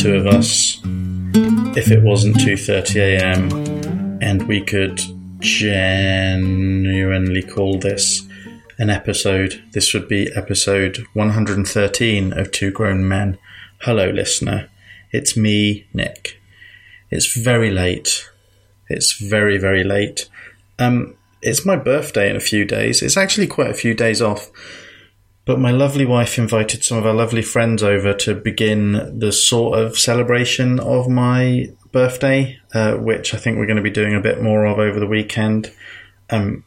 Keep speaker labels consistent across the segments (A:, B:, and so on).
A: two of us, if it wasn't 2:30 a.m., and we could genuinely call this an episode, this would be episode 113 of Two Grown Men. Hello, listener. It's me, Nick. It's very late. It's very, very late. Um, it's my birthday in a few days. It's actually quite a few days off. But my lovely wife invited some of our lovely friends over to begin the sort of celebration of my birthday, uh, which I think we're going to be doing a bit more of over the weekend. Um,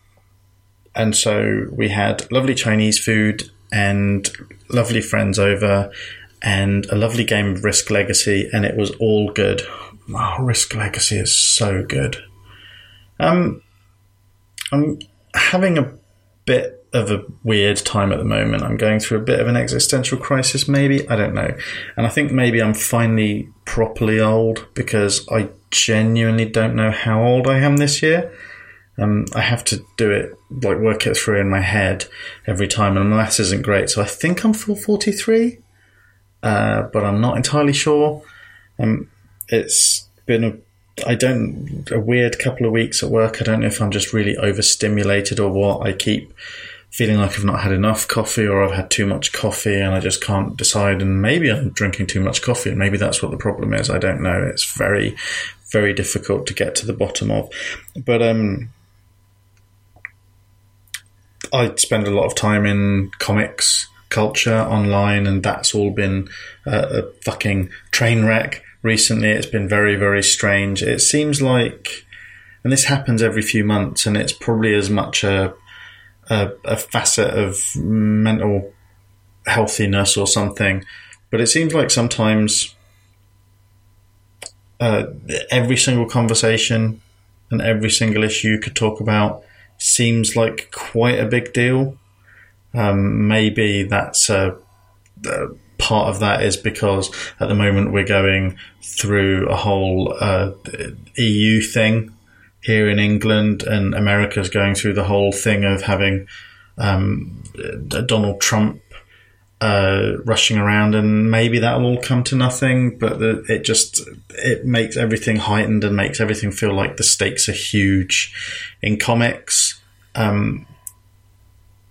A: and so we had lovely Chinese food and lovely friends over and a lovely game of Risk Legacy, and it was all good. Oh, Risk Legacy is so good. Um, I'm having a bit of a weird time at the moment. I'm going through a bit of an existential crisis, maybe. I don't know. And I think maybe I'm finally properly old because I genuinely don't know how old I am this year. Um, I have to do it, like work it through in my head every time, and the maths isn't great. So I think I'm full 43, uh, but I'm not entirely sure. Um, it's been a I don't a weird couple of weeks at work. I don't know if I'm just really overstimulated or what. I keep feeling like I've not had enough coffee or I've had too much coffee and I just can't decide. And maybe I'm drinking too much coffee and maybe that's what the problem is. I don't know. It's very, very difficult to get to the bottom of. But um, I spend a lot of time in comics culture online, and that's all been a fucking train wreck recently. It's been very, very strange. It seems like, and this happens every few months, and it's probably as much a a, a facet of mental healthiness or something. But it seems like sometimes uh, every single conversation and every single issue you could talk about seems like quite a big deal. Um, maybe that's a, a, part of that is because at the moment we're going through a whole uh, EU thing here in England, and America's going through the whole thing of having um, Donald Trump uh, rushing around, and maybe that'll all come to nothing. But the, it just it makes everything heightened and makes everything feel like the stakes are huge. In comics, um,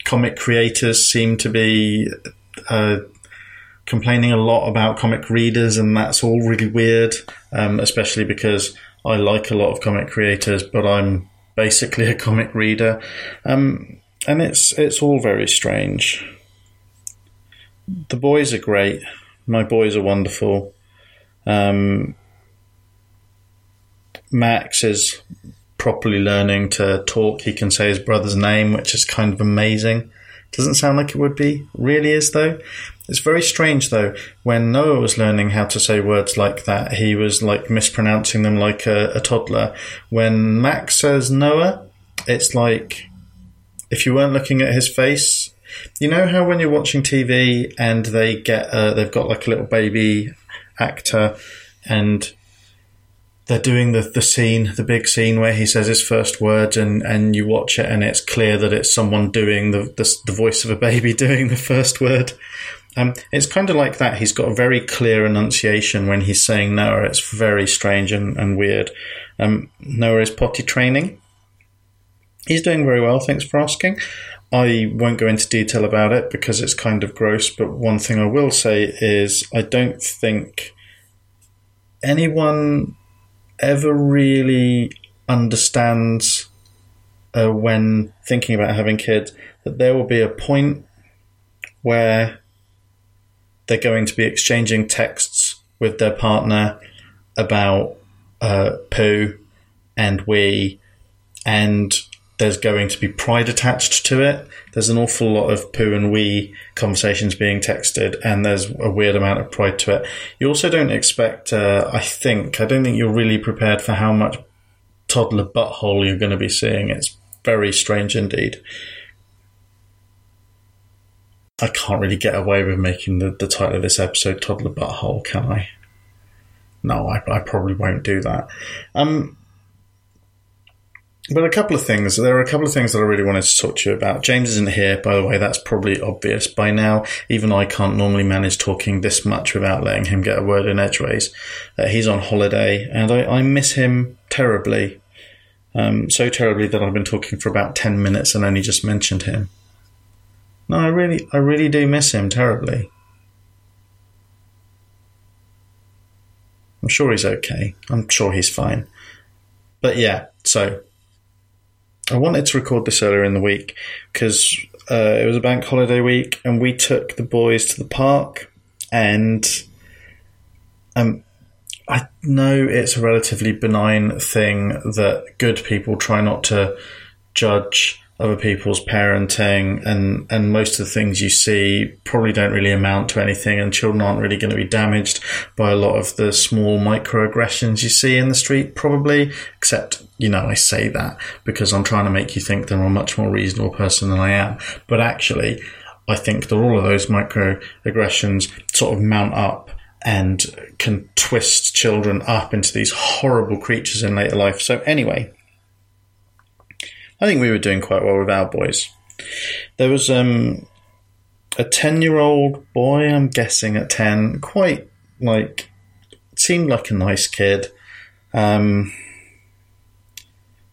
A: comic creators seem to be uh, complaining a lot about comic readers, and that's all really weird, um, especially because I like a lot of comic creators, but I'm basically a comic reader, um, and it's it's all very strange. The boys are great. My boys are wonderful. Um, Max is properly learning to talk. He can say his brother's name, which is kind of amazing. Doesn't sound like it would be. Really is, though. It's very strange, though. When Noah was learning how to say words like that, he was like mispronouncing them like a, a toddler. When Max says Noah, it's like if you weren't looking at his face. You know how when you're watching TV and they get uh, they've got like a little baby actor and they're doing the, the scene, the big scene where he says his first words, and, and you watch it, and it's clear that it's someone doing the, the, the voice of a baby doing the first word. Um, it's kind of like that. He's got a very clear enunciation when he's saying Noah. It's very strange and, and weird. Um, Noah is potty training. He's doing very well, thanks for asking. I won't go into detail about it because it's kind of gross, but one thing I will say is I don't think anyone ever really understands uh, when thinking about having kids that there will be a point where they're going to be exchanging texts with their partner about uh, poo and wee, and there's going to be pride attached to it. There's an awful lot of poo and wee conversations being texted, and there's a weird amount of pride to it. You also don't expect, uh, I think, I don't think you're really prepared for how much toddler butthole you're going to be seeing. It's very strange indeed. I can't really get away with making the, the title of this episode Toddler Butthole, can I? No, I, I probably won't do that. Um, but a couple of things. There are a couple of things that I really wanted to talk to you about. James isn't here, by the way. That's probably obvious by now. Even I can't normally manage talking this much without letting him get a word in edgeways. Uh, he's on holiday, and I, I miss him terribly. Um, so terribly that I've been talking for about ten minutes and only just mentioned him. No, I really, I really do miss him terribly. I'm sure he's okay. I'm sure he's fine. But yeah, so I wanted to record this earlier in the week because uh, it was a bank holiday week and we took the boys to the park and um, I know it's a relatively benign thing that good people try not to judge other people's parenting and and most of the things you see probably don't really amount to anything and children aren't really going to be damaged by a lot of the small microaggressions you see in the street probably except you know I say that because I'm trying to make you think that I'm a much more reasonable person than I am. But actually I think that all of those microaggressions sort of mount up and can twist children up into these horrible creatures in later life. So anyway I think we were doing quite well with our boys. There was um, a 10 year old boy, I'm guessing at 10, quite like, seemed like a nice kid. Um,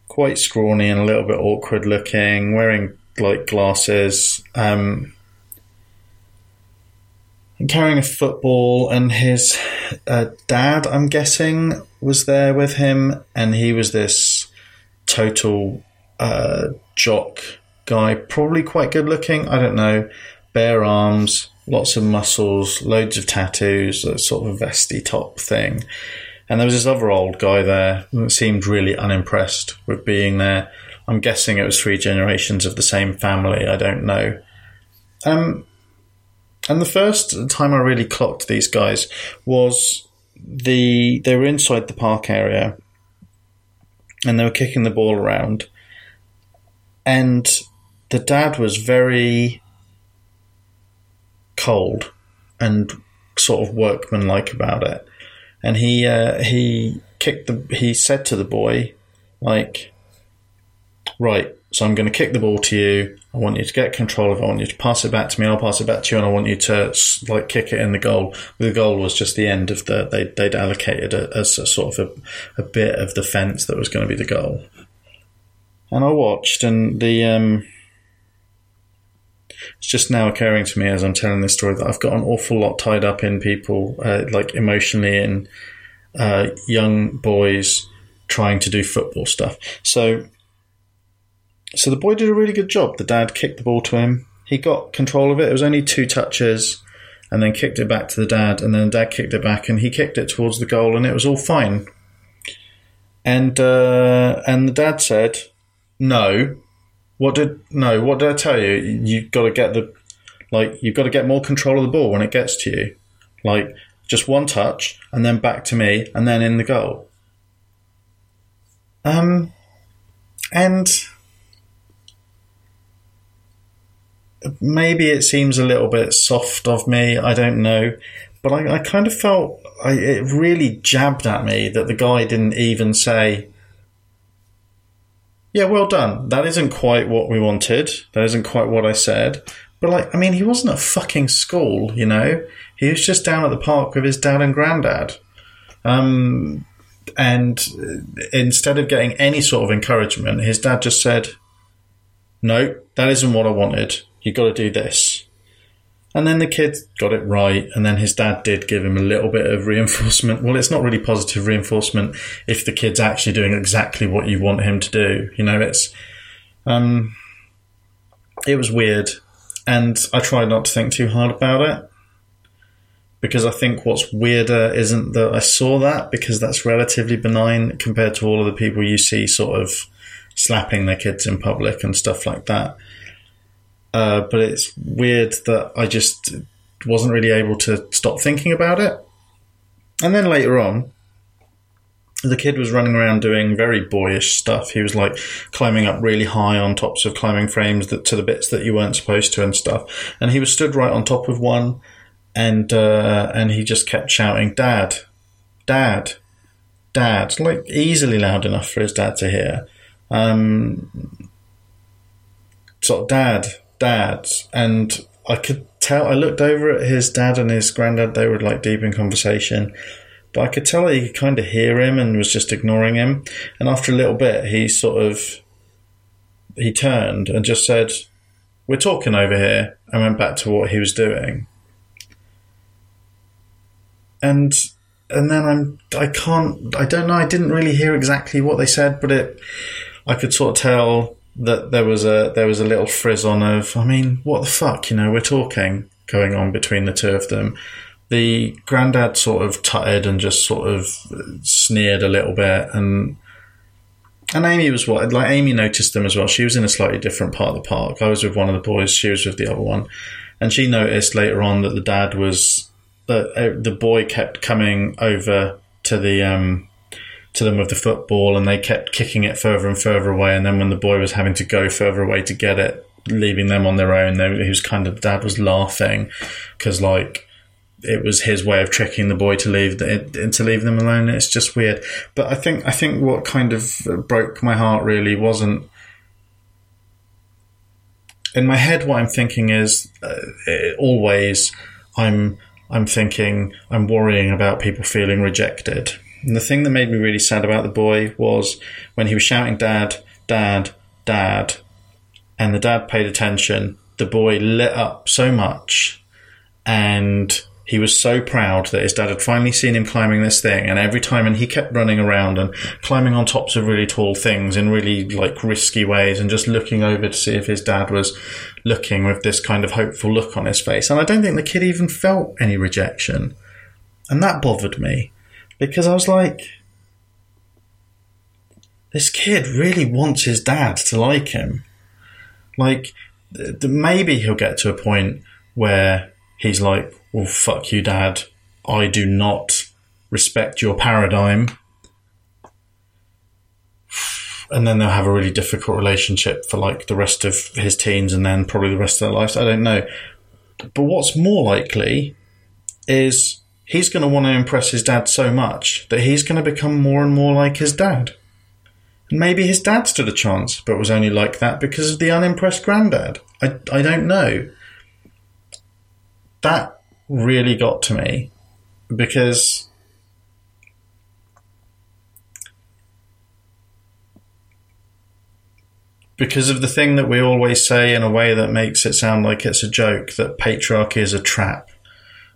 A: quite scrawny and a little bit awkward looking, wearing like glasses. Um, and carrying a football, and his uh, dad, I'm guessing, was there with him, and he was this total uh, jock guy, probably quite good looking. I don't know. Bare arms, lots of muscles, loads of tattoos, sort of vesty top thing. And there was this other old guy there that seemed really unimpressed with being there. I'm guessing it was three generations of the same family. I don't know. Um, and the first time I really clocked these guys was the they were inside the park area and they were kicking the ball around and the dad was very cold and sort of workmanlike about it. And he uh, he kicked the he said to the boy, like, right, so I'm going to kick the ball to you. I want you to get control of it. I want you to pass it back to me. I'll pass it back to you, and I want you to like kick it in the goal. The goal was just the end of the they they'd allocated as a sort of a, a bit of the fence that was going to be the goal and I watched, and the um, it's just now occurring to me as I'm telling this story that I've got an awful lot tied up in people, uh, like emotionally, in uh, young boys trying to do football stuff. So, so the boy did a really good job. The dad kicked the ball to him. He got control of it. It was only two touches, and then kicked it back to the dad, and then the dad kicked it back, and he kicked it towards the goal, and it was all fine. And uh, and the dad said, no. What did no? What did I tell you? You got to get the like you've got to get more control of the ball when it gets to you. Like just one touch and then back to me and then in the goal. Um, and maybe it seems a little bit soft of me. I don't know, but I, I kind of felt I, it really jabbed at me that the guy didn't even say, yeah, well done. That isn't quite what we wanted. That isn't quite what I said. But like, I mean, he wasn't at fucking school, you know. He was just down at the park with his dad and granddad. Um, and instead of getting any sort of encouragement, his dad just said, "No, that isn't what I wanted. You got to do this." And then the kid got it right, and then his dad did give him a little bit of reinforcement. Well, it's not really positive reinforcement if the kid's actually doing exactly what you want him to do. You know, it's um, it was weird, and I tried not to think too hard about it because I think what's weirder isn't that I saw that because that's relatively benign compared to all of the people you see sort of slapping their kids in public and stuff like that. Uh, but it's weird that I just wasn't really able to stop thinking about it. And then later on, the kid was running around doing very boyish stuff. He was like climbing up really high on tops of climbing frames that, to the bits that you weren't supposed to and stuff. And he was stood right on top of one, and uh, and he just kept shouting, "Dad, Dad, Dad!" Like easily loud enough for his dad to hear. um, sort of dad, dad, and I could tell. I looked over at his dad and his granddad; they were like deep in conversation. But I could tell that he could kind of hear him and was just ignoring him. And after a little bit, he sort of he turned and just said, "We're talking over here," and went back to what he was doing. And and then I'm I can't I don't know I didn't really hear exactly what they said, but it I could sort of tell that there was a there was a little frizz on of I mean what the fuck you know we're talking going on between the two of them. The granddad sort of tutted and just sort of sneered a little bit and and Amy was what like Amy noticed them as well. She was in a slightly different part of the park. I was with one of the boys. She was with the other one, and she noticed later on that the dad was that uh, the boy kept coming over to the um, to them with the football, and they kept kicking it further and further away. And then when the boy was having to go further away to get it, leaving them on their own, they, he was kind of dad was laughing because like it was his way of tricking the boy to leave the, to leave them alone. It's just weird. But I think I think what kind of broke my heart really wasn't in my head. What I'm thinking is uh, always I'm I'm thinking I'm worrying about people feeling rejected. And the thing that made me really sad about the boy was when he was shouting, "Dad, Dad, Dad," and the dad paid attention. The boy lit up so much, and he was so proud that his dad had finally seen him climbing this thing and every time and he kept running around and climbing on tops of really tall things in really like risky ways and just looking over to see if his dad was looking with this kind of hopeful look on his face and i don't think the kid even felt any rejection and that bothered me because i was like this kid really wants his dad to like him like maybe he'll get to a point where he's like well, fuck you, dad. I do not respect your paradigm. And then they'll have a really difficult relationship for like the rest of his teens and then probably the rest of their lives. I don't know. But what's more likely is he's going to want to impress his dad so much that he's going to become more and more like his dad. And maybe his dad stood a chance, but was only like that because of the unimpressed granddad. I, I don't know. That really got to me because because of the thing that we always say in a way that makes it sound like it's a joke that patriarchy is a trap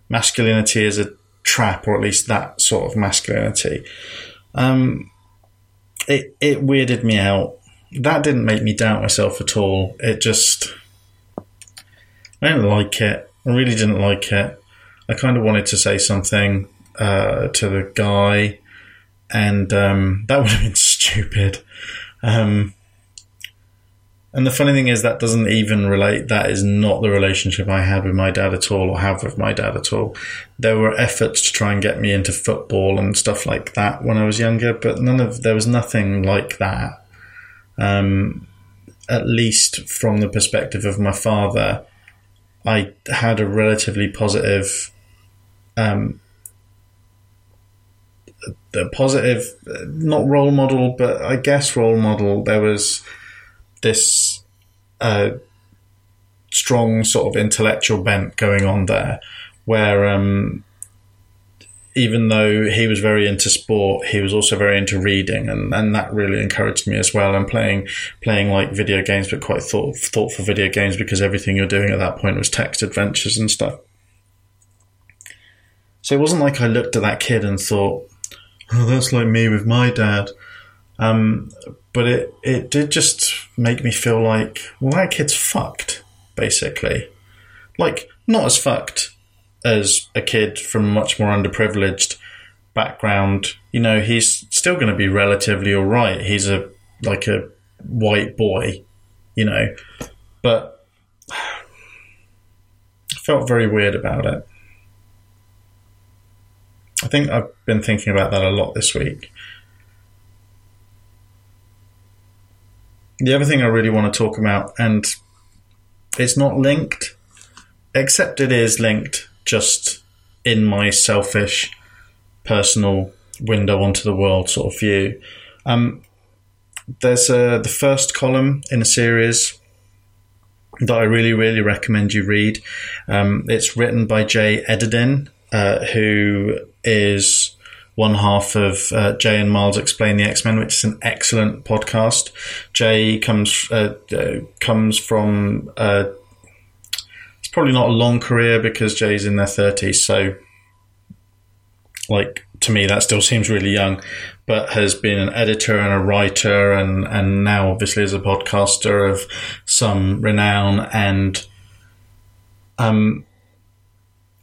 A: masculinity is a trap or at least that sort of masculinity. Um, it it weirded me out. That didn't make me doubt myself at all. It just I didn't like it. I really didn't like it. I kind of wanted to say something uh, to the guy, and um, that would have been stupid. Um, and the funny thing is, that doesn't even relate. That is not the relationship I had with my dad at all, or have with my dad at all. There were efforts to try and get me into football and stuff like that when I was younger, but none of there was nothing like that. Um, at least from the perspective of my father, I had a relatively positive um, the positive, not role model, but I guess role model. There was this uh, strong sort of intellectual bent going on there, where um, even though he was very into sport, he was also very into reading, and, and that really encouraged me as well. And playing playing like video games, but quite thought, thoughtful video games because everything you're doing at that point was text adventures and stuff. So it wasn't like I looked at that kid and thought, "Oh, that's like me with my dad." Um, but it it did just make me feel like, well, that kid's fucked, basically. Like not as fucked as a kid from a much more underprivileged background. You know, he's still going to be relatively all right. He's a like a white boy, you know, but I felt very weird about it. I think I've been thinking about that a lot this week. The other thing I really want to talk about, and it's not linked, except it is linked just in my selfish, personal window onto the world sort of view. Um, there's the first column in a series that I really, really recommend you read. Um, it's written by Jay Edidin, uh, who is one half of uh, Jay and Miles Explain the X Men, which is an excellent podcast. Jay comes uh, uh comes from uh, it's probably not a long career because Jay's in their thirties, so like to me that still seems really young but has been an editor and a writer and and now obviously is a podcaster of some renown and um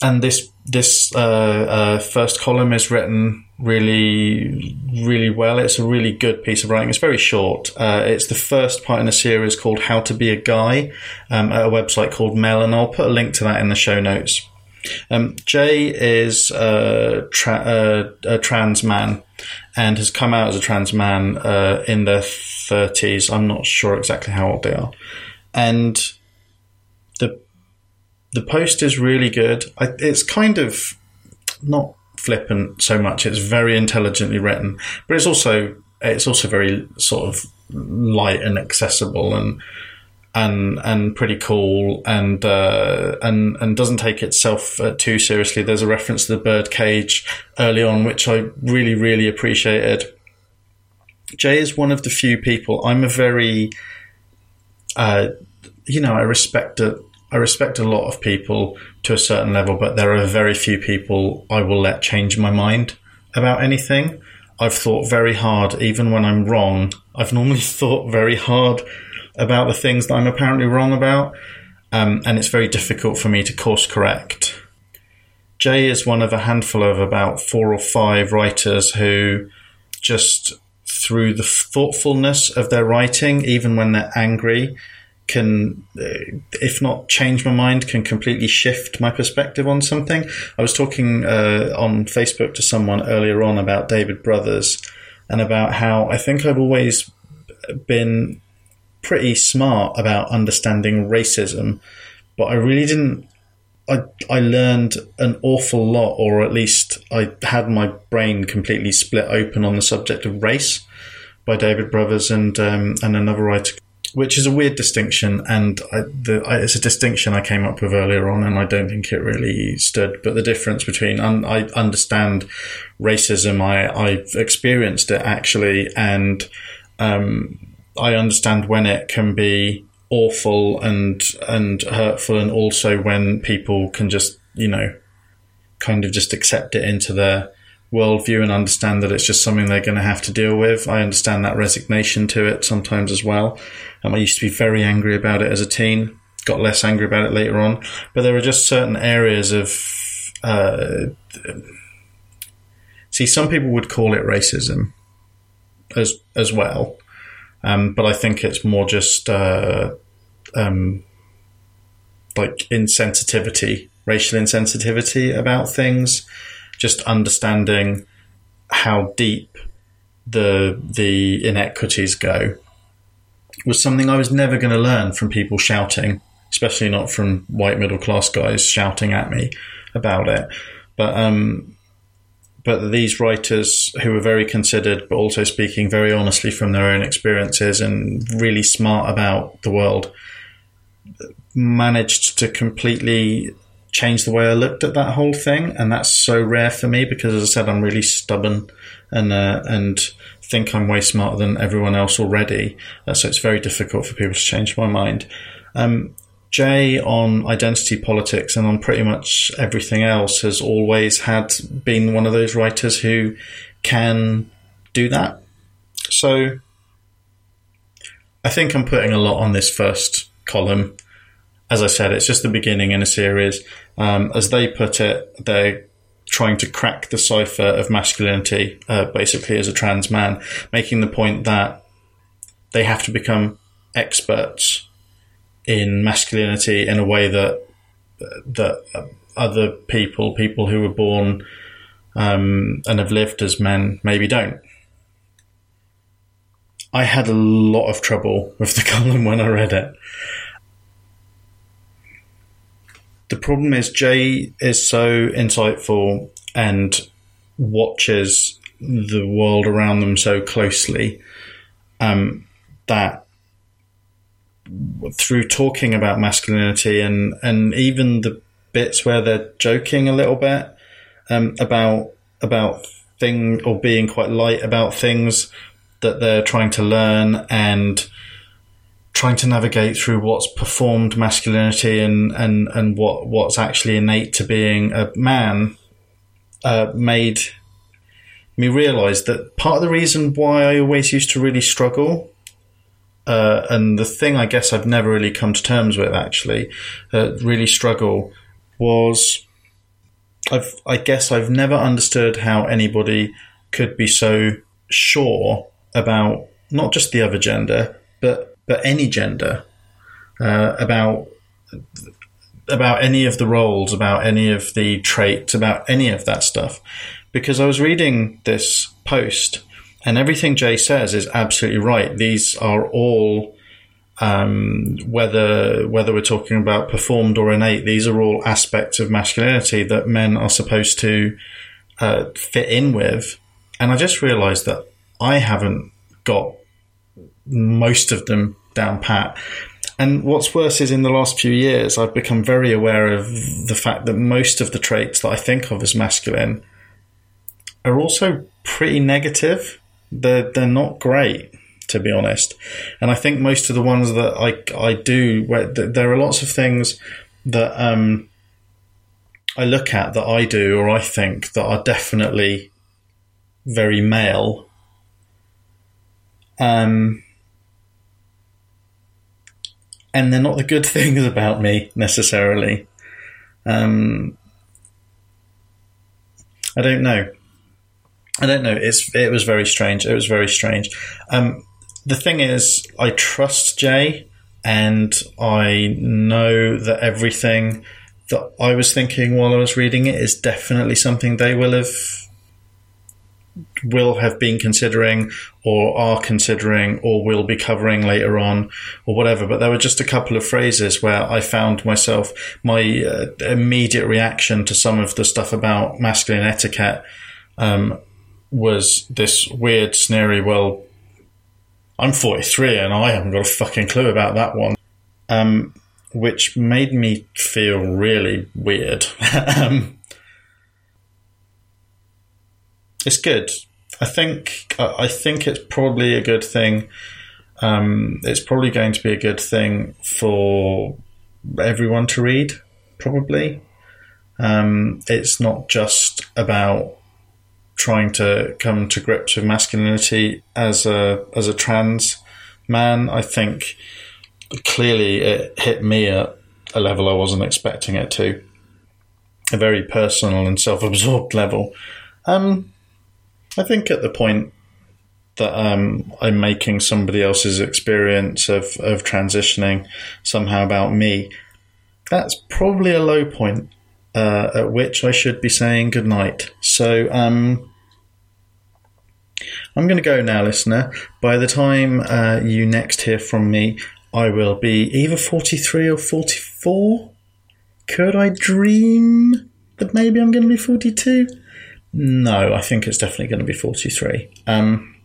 A: and this this uh, uh, first column is written really really well it's a really good piece of writing it's very short uh, it's the first part in a series called how to be a guy um, at a website called mel and i'll put a link to that in the show notes um, Jay is a, tra- a, trans man and has come out as a trans man uh, in their 30s. I'm not sure exactly how old they are. And the post is really good. I, it's kind of not flippant so much. It's very intelligently written, but it's also it's also very sort of light and accessible and and and pretty cool and uh, and and doesn't take itself uh, too seriously. There's a reference to the bird cage early on, which I really really appreciated. Jay is one of the few people. I'm a very, uh, you know, I respect a, I respect a lot of people to a certain level, but there are very few people I will let change my mind about anything. I've thought very hard, even when I'm wrong. I've normally thought very hard about the things that I'm apparently wrong about, um, and it's very difficult for me to course correct. Jay is one of a handful of about four or five writers who just through the thoughtfulness of their writing, even when they're angry, can, uh, if not change my mind, can completely shift my perspective on something. I was talking uh, on Facebook to someone earlier on about David Brothers and about how I think I've always been pretty smart about understanding racism, but I really didn't. I I learned an awful lot, or at least I had my brain completely split open on the subject of race by David Brothers and um, and another writer, which is a weird distinction, and I, the, I, it's a distinction I came up with earlier on, and I don't think it really stood. But the difference between un, I understand racism, I I've experienced it actually, and um, I understand when it can be awful and and hurtful, and also when people can just you know kind of just accept it into their worldview and understand that it's just something they're going to have to deal with. I understand that resignation to it sometimes as well. Um, I used to be very angry about it as a teen, got less angry about it later on, but there are just certain areas of. Uh, see, some people would call it racism as as well, um, but I think it's more just uh, um, like insensitivity, racial insensitivity about things, just understanding how deep the the inequities go was something I was never going to learn from people shouting, especially not from white middle class guys shouting at me about it. But um, but these writers who are very considered, but also speaking very honestly from their own experiences and really smart about the world, managed to completely change the way I looked at that whole thing, and that's so rare for me because, as I said, I'm really stubborn and uh, and think I'm way smarter than everyone else already. Uh, so it's very difficult for people to change my mind. Um, Jay on identity politics and on pretty much everything else has always had been one of those writers who can do that. So I think I'm putting a lot on this first column. As I said, it's just the beginning in a series. Um, as they put it, they're trying to crack the cipher of masculinity, uh, basically as a trans man, making the point that they have to become experts in masculinity in a way that that other people, people who were born um, and have lived as men, maybe don't. I had a lot of trouble with the column when I read it. The problem is Jay is so insightful and watches the world around them so closely um, that through talking about masculinity and and even the bits where they're joking a little bit um, about about thing or being quite light about things that they're trying to learn and trying to navigate through what's performed masculinity and and and what what's actually innate to being a man uh, made me realize that part of the reason why I always used to really struggle uh, and the thing I guess I've never really come to terms with actually, uh, really struggle, was I've I guess I've never understood how anybody could be so sure about not just the other gender, but but any gender, uh, about about any of the roles, about any of the traits, about any of that stuff, because I was reading this post and everything Jay says is absolutely right. These are all, um, whether whether we're talking about performed or innate, these are all aspects of masculinity that men are supposed to uh, fit in with. And I just realised that I haven't got most of them down pat. And what's worse is in the last few years, I've become very aware of the fact that most of the traits that I think of as masculine are also pretty negative they're they're not great to be honest. And I think most of the ones that I I do, where there are lots of things that um, I look at that I do or I think that are definitely very male. Um, and they're not the good things about me necessarily. Um, I don't know. I don't know. It's it was very strange. It was very strange. Um, the thing is, I trust Jay, and I know that everything that I was thinking while I was reading it is definitely something they will have will have been considering or are considering or will be covering later on or whatever but there were just a couple of phrases where I found myself my uh, immediate reaction to some of the stuff about masculine etiquette um, was this weird, snary, well, I'm 43 and I haven't got a fucking clue about that one. Um, which made me feel really weird. um, it's good. I think I think it's probably a good thing. Um, it's probably going to be a good thing for everyone to read. Probably, um, it's not just about trying to come to grips with masculinity as a as a trans man. I think clearly it hit me at a level I wasn't expecting it to, a very personal and self-absorbed level. Um, I think at the point that um, I'm making somebody else's experience of, of transitioning somehow about me, that's probably a low point uh, at which I should be saying goodnight. So, um, I'm going to go now, listener. By the time uh, you next hear from me, I will be either 43 or 44. Could I dream that maybe I'm going to be 42? No, I think it's definitely going to be 43. Um,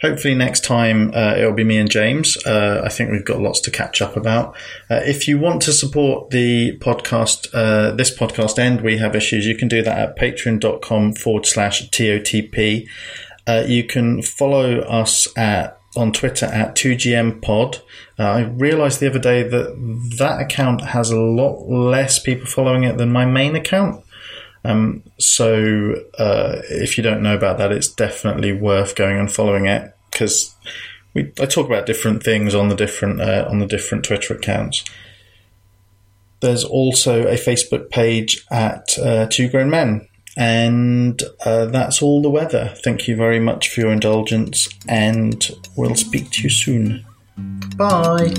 A: hopefully next time uh, it'll be me and James. Uh, I think we've got lots to catch up about. Uh, if you want to support the podcast, uh, this podcast and we have issues, you can do that at patreon.com forward slash TOTP. Uh, you can follow us at on Twitter at 2GM Pod. Uh, I realised the other day that that account has a lot less people following it than my main account. Um, so uh, if you don't know about that, it's definitely worth going and following it because we I talk about different things on the different uh, on the different Twitter accounts. There's also a Facebook page at uh, Two Grown Men, and uh, that's all the weather. Thank you very much for your indulgence, and we'll speak to you soon. Bye.